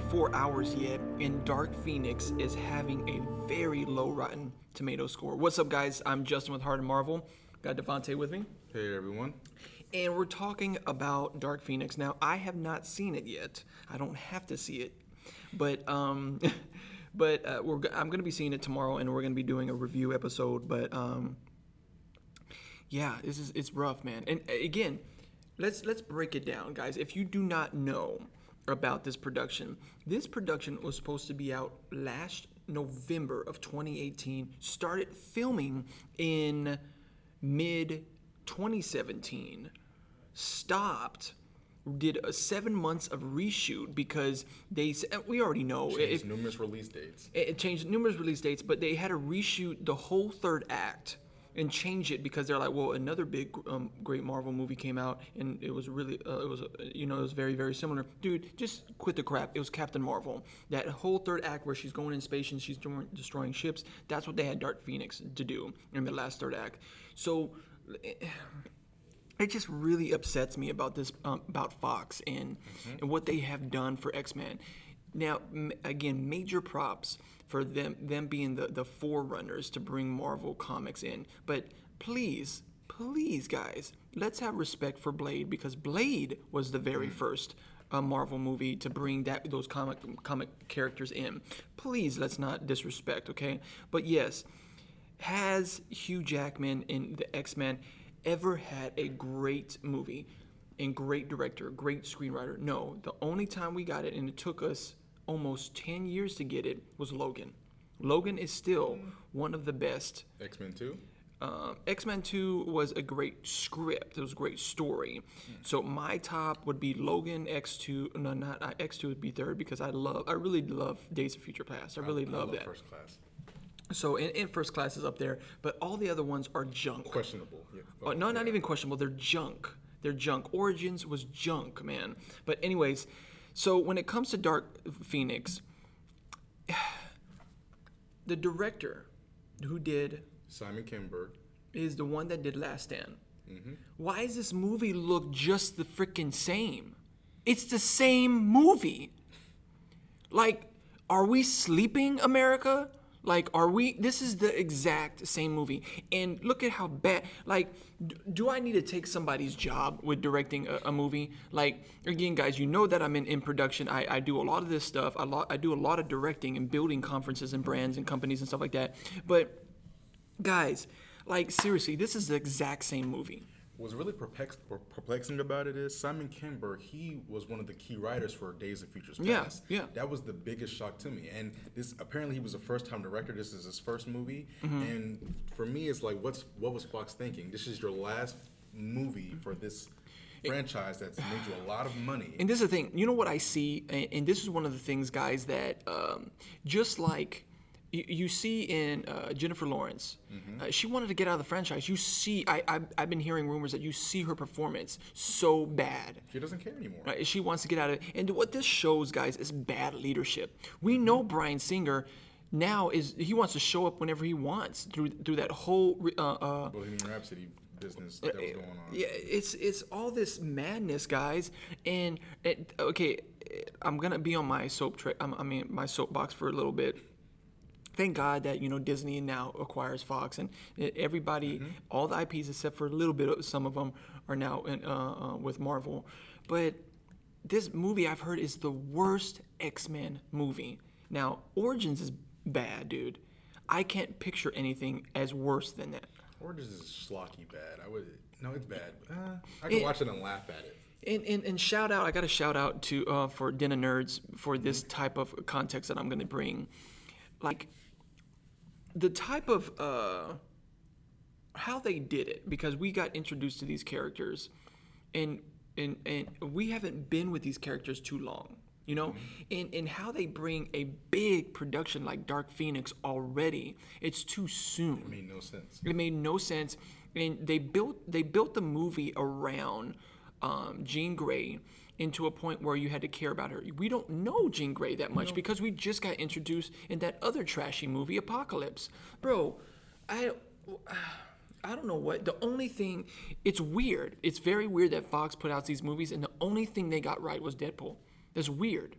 24 hours yet, and Dark Phoenix is having a very low Rotten Tomato score. What's up, guys? I'm Justin with Heart and Marvel. Got Devontae with me. Hey everyone. And we're talking about Dark Phoenix. Now, I have not seen it yet. I don't have to see it, but um, but uh, we're I'm going to be seeing it tomorrow, and we're going to be doing a review episode. But um, yeah, this is it's rough, man. And uh, again, let's let's break it down, guys. If you do not know about this production, this production was supposed to be out last November of 2018. Started filming in mid 2017 stopped did a seven months of reshoot because they s- eh, we already know it Changed it, numerous release dates. it, it changed numerous release dates but they had to reshoot the whole third act and change it because they're like well another big um, great marvel movie came out and it was really uh, it was uh, you know it was very very similar. Dude just quit the crap. It was captain marvel. That whole third act where she's going in space and she's destroying- destroying ships that's what they had dark phoenix to do in the last third act. So it just really upsets me about this um, about Fox and and what they have done for X Men. Now, m- again, major props for them them being the the forerunners to bring Marvel comics in. But please, please, guys, let's have respect for Blade because Blade was the very first. uh Marvel movie to bring that those comic comic characters in. Please, let's not disrespect, okay? But yes, has Hugh Jackman in the X Men ever had a great movie and great director, great screenwriter? No. The only time we got it, and it took us almost 10 years to get it, was Logan. Logan is still one of the best. X Men Two. Uh, X Men 2 was a great script, it was a great story. So my top would be Logan, X2. No, not uh, X2 would be third because I love, I really love Days of Future Past. I really love that. First class. So in, in first class is up there, but all the other ones are junk. Questionable. Yeah. Oh, no, not even questionable. They're junk. They're junk. Origins was junk, man. But anyways, so when it comes to Dark Phoenix, the director who did Simon Kinberg. is the one that did Last Stand. Mm-hmm. Why does this movie look just the freaking same? It's the same movie. Like, are we sleeping, America? Like, are we? This is the exact same movie. And look at how bad. Like, do I need to take somebody's job with directing a, a movie? Like, again, guys, you know that I'm in, in production. I, I do a lot of this stuff. A lot, I do a lot of directing and building conferences and brands and companies and stuff like that. But guys, like seriously, this is the exact same movie. What's really perplex- perplexing about it is Simon Kinberg. He was one of the key writers for Days of Futures Past. Yeah, yeah. That was the biggest shock to me. And this apparently he was a first-time director. This is his first movie. Mm-hmm. And for me, it's like, what's what was Fox thinking? This is your last movie for this franchise that's made you a lot of money. And this is the thing, you know what I see, and, and this is one of the things, guys, that um, just like you, you see in uh, Jennifer Lawrence, uh, she wanted to get out of the franchise. You see, I, I I've been hearing rumors that you see her performance so bad. she doesn't care anymore. Right? She wants to get out of it. And what this shows, guys, is bad leadership. We know Bryan Singer now is he wants to show up whenever he wants through through that whole uh, uh, Bohemian Rhapsody business that was going on. yeah, it's it's all this madness, guys. And it, okay, I'm gonna be on my soap tra- I mean my soapbox for a little bit. Thank God that you know Disney now acquires Fox, and everybody, all the IPs except for a little bit of some of them are now in, uh, uh, with Marvel. But this movie I've heard is the worst X Men movie. Now Origins is bad, dude. I can't picture anything as worse than that. Or this is schlocky bad. I would no, it's bad. Uh, I can It- watch it and laugh at it. And, and, and shout out, I got to shout out to uh, for Den of Nerds for this type of context that I'm going to bring. Like, the type of uh, how they did it, because we got introduced to these characters, and, and, and we haven't been with these characters too long. You know, and, and how they bring a big production like Dark Phoenix already, it's too soon. It made no sense. It made no sense, and they built they built the movie around um, Jean Grey into a point where you had to care about her. We don't know Jean Grey that much because we just got introduced in that other trashy movie, Apocalypse, bro. I. I don't know what. The only thing, it's weird. It's very weird that Fox put out these movies, and the only thing they got right was Deadpool. That's weird.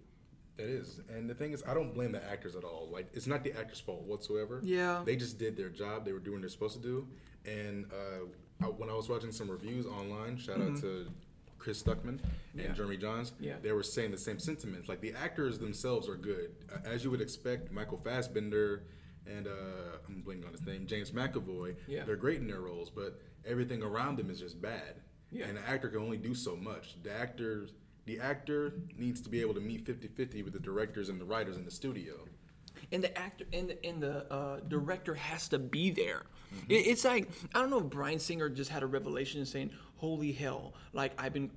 It is, and the thing is, I don't blame the actors at all. Like, it's not the actors' fault whatsoever. Yeah. they just did their job. They were doing what they're supposed to do. And uh, I, when I was watching some reviews online, shout out to Chris Stuckman and. Yeah. Jeremy Jahns. Yeah. they were saying the same sentiments. Like the actors themselves are good, as you would expect. Michael Fassbender and uh, I'm blanking on his name, James McAvoy. Yeah. they're great in their roles, but everything around them is just bad. Yeah. And the actor can only do so much. The actor, the actor needs to be able to meet 50-50 with the directors and the writers in the studio. And the actor and the, and the uh, director has to be there. It, it's like I don't know if Bryan Singer just had a revelation saying, "Holy hell! Like I've been,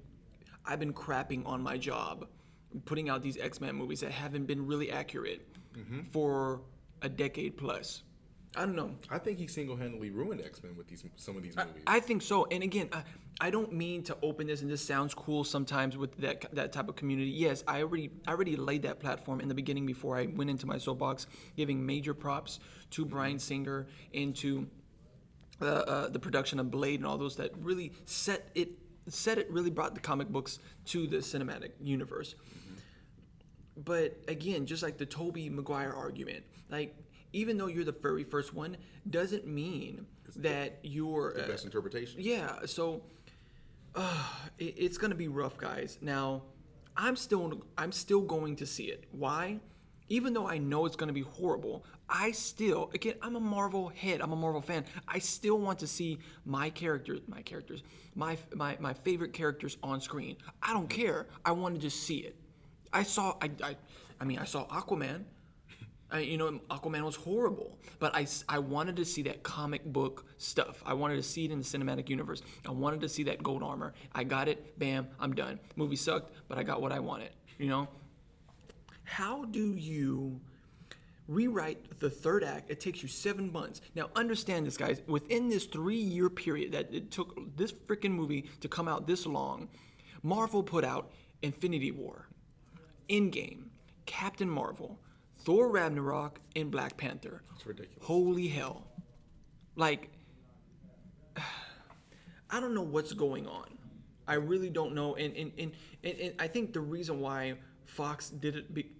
I've been crapping on my job, putting out these X Men movies that haven't been really accurate for a decade plus." I don't know. I think he single-handedly ruined X-Men with these some of these movies. I think so. And again, I, I don't mean to open this, and this sounds cool sometimes with that that type of community. Yes, I already I already laid that platform in the beginning before I went into my soapbox, giving major props to Bryan Singer and to uh, uh, the production of Blade and all those that really set it set it really brought the comic books to the cinematic universe. But again, just like the Tobey Maguire argument, like even though you're the very first one, doesn't mean that you're the uh, best interpretation. yeah, so uh, it, it's gonna be rough, guys. Now, I'm still I'm still going to see it. Why? Even though I know it's gonna be horrible, I still again I'm a Marvel head. I'm a Marvel fan. I still want to see my characters, my characters, my my my favorite characters on screen. I don't care. I want to just see it. I saw I I, I mean I saw Aquaman. I, you know, Aquaman was horrible, but I, I wanted to see that comic book stuff. I wanted to see it in the cinematic universe. I wanted to see that gold armor. I got it. Bam, I'm done. Movie sucked, but I got what I wanted. You know. How do you rewrite the third act? It takes you seven months. Now, understand this, guys. Within this three-year period that it took this freaking movie to come out this long, Marvel put out Infinity War, Endgame, Captain Marvel, Thor Ragnarok, and Black Panther. It's ridiculous. Holy hell. Like, I don't know what's going on. I really don't know. And, and, and, and, and I think the reason why Fox did it, be,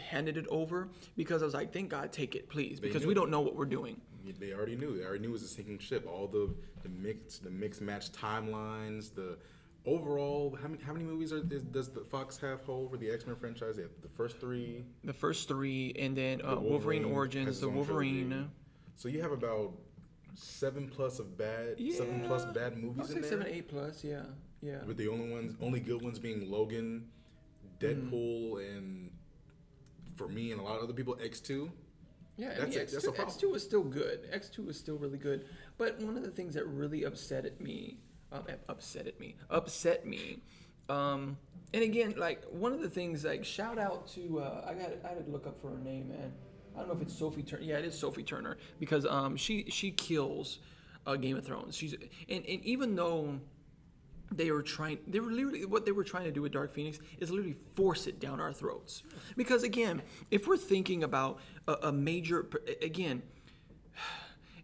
handed it over, because I was like, thank God, take it, please, because we don't know what we're doing. They already knew. They already knew it was a sinking ship. All the the mix, the mix match timelines, the overall. How many how many movies are, is, does the Fox have hold for the X Men franchise? They have the first three. The first three, and then uh, the Wolverine, has Origins, the Wolverine. trilogy. So you have about seven plus of bad, seven plus bad movies. I'll say seven, eight plus, yeah, yeah. With the only ones, only good ones being Logan, Deadpool, and for me and a lot of other people, X two. Yeah, I That's mean, it. That's a X2, problem. X2 is still good. X2 is still really good. But one of the things that really upset at me, um, upset at me, upset me, um, and again, like one of the things, like shout out to, uh, I got, I had to look up for her name, man. I don't know if it's Sophie Turner. Yeah, it is Sophie Turner because um, she she kills uh, Game of Thrones. She's and, and even though they were trying they were literally what they were trying to do with dark phoenix is literally force it down our throats because again if we're thinking about a, a major again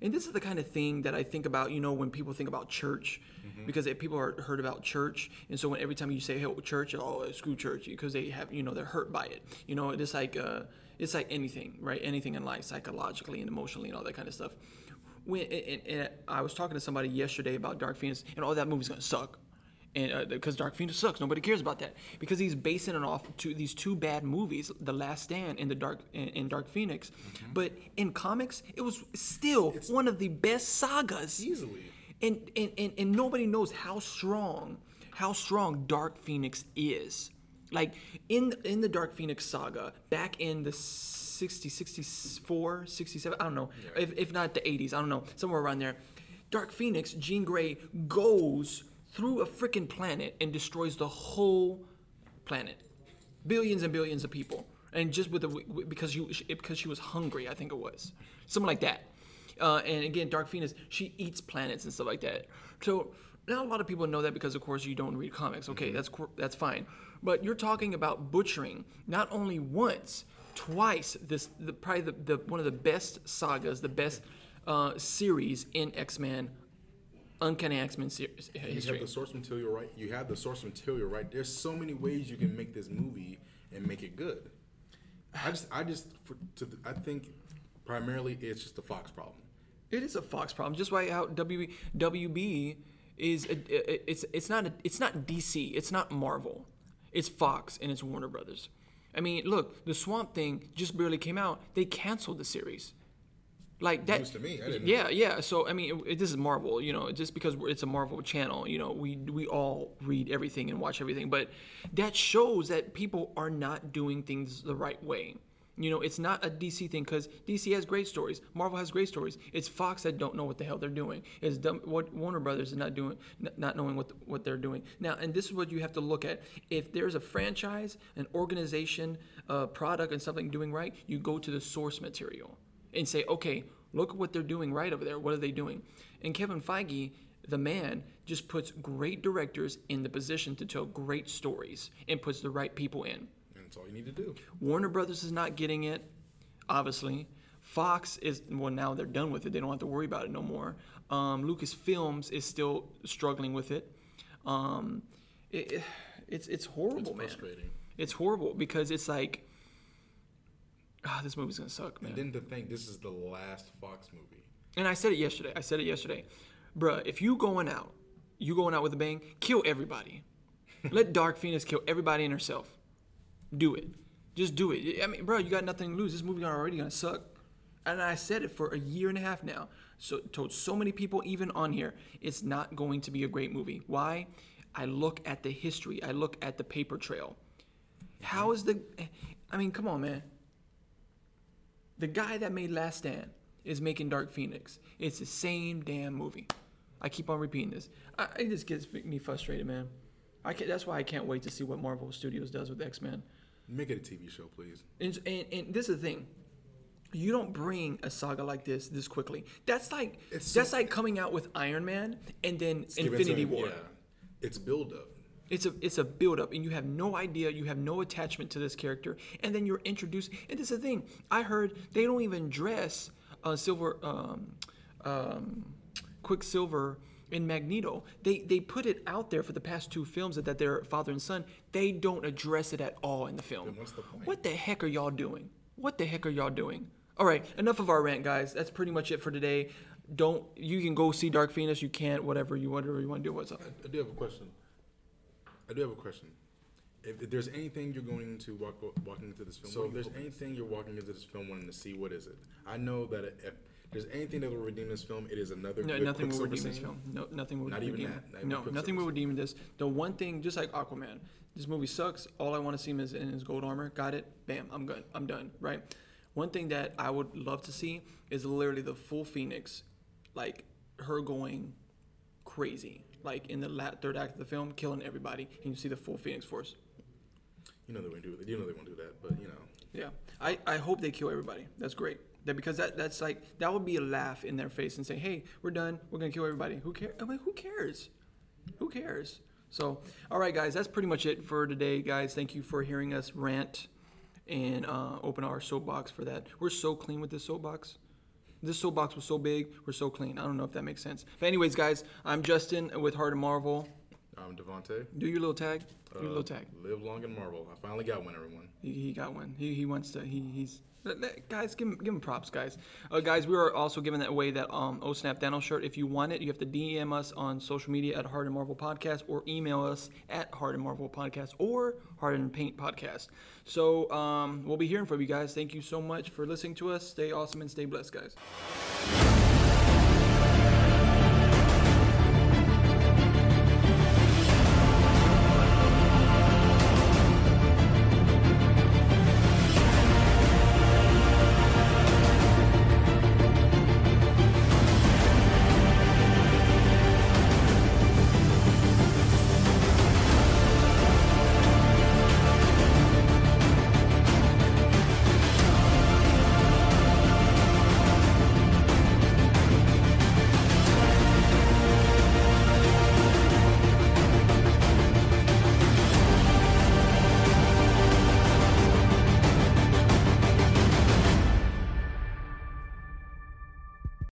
and this is the kind of thing that i think about you know when people think about church because if people are heard about church and so when every time you say hey church oh screw church because they have you know they're hurt by it. You know it's like uh it's like anything right? Anything in life psychologically and emotionally and all that kind of stuff. When and, and I was talking to somebody yesterday about Dark Phoenix, and oh, that movie's gonna suck, and uh, because Dark Phoenix sucks, nobody cares about that. Because he's basing it off to these two bad movies, The Last Stand and the Dark and, and Dark Phoenix. Mm-hmm. But in comics, it was still one of the best sagas. Easily. and, and, and, and nobody knows how strong how strong dark phoenix is. Like in in the dark phoenix saga back in the 60 64 67 i don't know. If, if not the 80s i don't know. Somewhere around there. Dark phoenix jean grey goes through a freaking planet and destroys the whole planet billions and billions of people and just with the because you because she was hungry i think it was something like that uh, and again, Dark Phoenix, she eats planets and stuff like that. So not a lot of people know that because, of course, you don't read comics. Okay, that's that's fine. But you're talking about butchering not only once, twice. This the probably the, the one of the best sagas, the best uh, series in X Men, Uncanny X Men series You have the source material right. You have the source material right. There's so many ways you can make this movie, and make it good. I just, I just, for, to, I think primarily it's just a Fox problem. It is a Fox problem, just why how WB, WB is. A- it's it's not a, it's not DC. It's not Marvel. It's Fox and it's Warner Brothers. I mean, look, the Swamp Thing just barely came out. They canceled the series. Like that. News to me, I didn't- yeah, yeah. So I mean, it, this is Marvel. You know, just because it's a Marvel channel, you know, we we all read everything and watch everything. But that shows that people are not doing things the right way. You know, it's not a DC thing because DC has great stories. Marvel has great stories. It's Fox that don't know what the hell they're doing. It's dumb, what Warner Brothers is not doing, not knowing what what they're doing. Now, and this is what you have to look at. If there's a franchise, an organization, a product, and something doing right, you go to the source material and say, okay, look at what they're doing right over there. What are they doing? And Kevin Feige, the man, just puts great directors in the position to tell great stories and puts the right people in. And that's all you need to do. Warner Brothers is not getting it, obviously. Fox is well now they're done with it. They don't have to worry about it no more. Um, Lucasfilms is still struggling with it. Um, it, it- it's it's horrible, It's man. It's horrible because it's like, ah, this movie's gonna suck, man. And then to think this is the last Fox movie. And I said it yesterday. I said it yesterday, bruh. If you going out, you going out with a bang, kill everybody. Let Dark Phoenix kill everybody and herself. Do it. Just do it. I mean, bro, you got nothing to lose. This movie already gonna suck. And I said it for a year and a half now. So told so many people, even on here, it's not going to be a great movie. Why? I look at the history. I look at the paper trail. How is the? I mean, come on, man. The guy that made Last Stand is making Dark Phoenix. It's the same damn movie. I keep on repeating this. I, it just gets me frustrated, man. I can, that's why I can't wait to see what Marvel Studios does with X Men. Make it a TV show, please. And, and, and this is the thing. You don't bring a saga like this this quickly. That's like It's that's like coming out with Iron Man and then Infinity War. Yeah. It's build up. It's a it's a build up, and you have no idea, you have no attachment to this character, and then you're introduced. And this is the thing. I heard they don't even dress uh, Silver, um, um, Quicksilver in Magneto. They they put it out there for the past two films that, that they're father and son. They don't address it at all in the film. Then what's the point? What the heck are y'all doing? What the heck are y'all doing? All right, enough of our rant, guys. That's pretty much it for today. Don't you can go see Dark Phoenix. You can't. Whatever you whatever you want to do. What's up? I, I do have a question. I do have a question. If, if there's anything you're going to walk walking into this film, So- if there's anything you're walking into this film wanting to see, what is it? I know that if there's anything that will redeem this film, it is another No, nothing will redeem this film. No, nothing will Not even that? Not even no, nothing will redeem this. The one thing, just like Aquaman, this movie sucks. All I want to see him is in his gold armor. Got it? Bam, I'm good. I'm done. Right. One thing that I would love to see is literally the full Phoenix, like her going crazy, like in the la- third act of the film, killing everybody, and you see the full Phoenix Force. You know they won't do that. You know they won't do that, but you know. Yeah, I, I hope they kill everybody. That's great. That because that that's like that would be a laugh in their face and say, hey, we're done. We're gonna kill everybody. Who cares? I'm like, who cares? Who cares? So, all right, guys, that's pretty much it for today, guys. Thank you for hearing us rant and uh, open our soapbox for that. We're so clean with this soapbox. This soapbox was so big, we're so clean. I don't know if that makes sense. But anyways, guys, I'm Justin with Heart of Marvel. I'm Devontae. Do your little tag. Do your Uh, little tag. Live long and marvel. I finally got one, everyone. He, he got one. He, he wants to. He, he's guys. Give him give him props, guys. Uh, guys, we are also giving that away that um Oh Snap Dano shirt. If you want it, you have to DM us on social media at Hard and Marvel Podcast or email us at Hard and Marvel Podcast or Hard and Paint Podcast. So um we'll be hearing from you guys. Thank you so much for listening to us. Stay awesome and stay blessed, guys.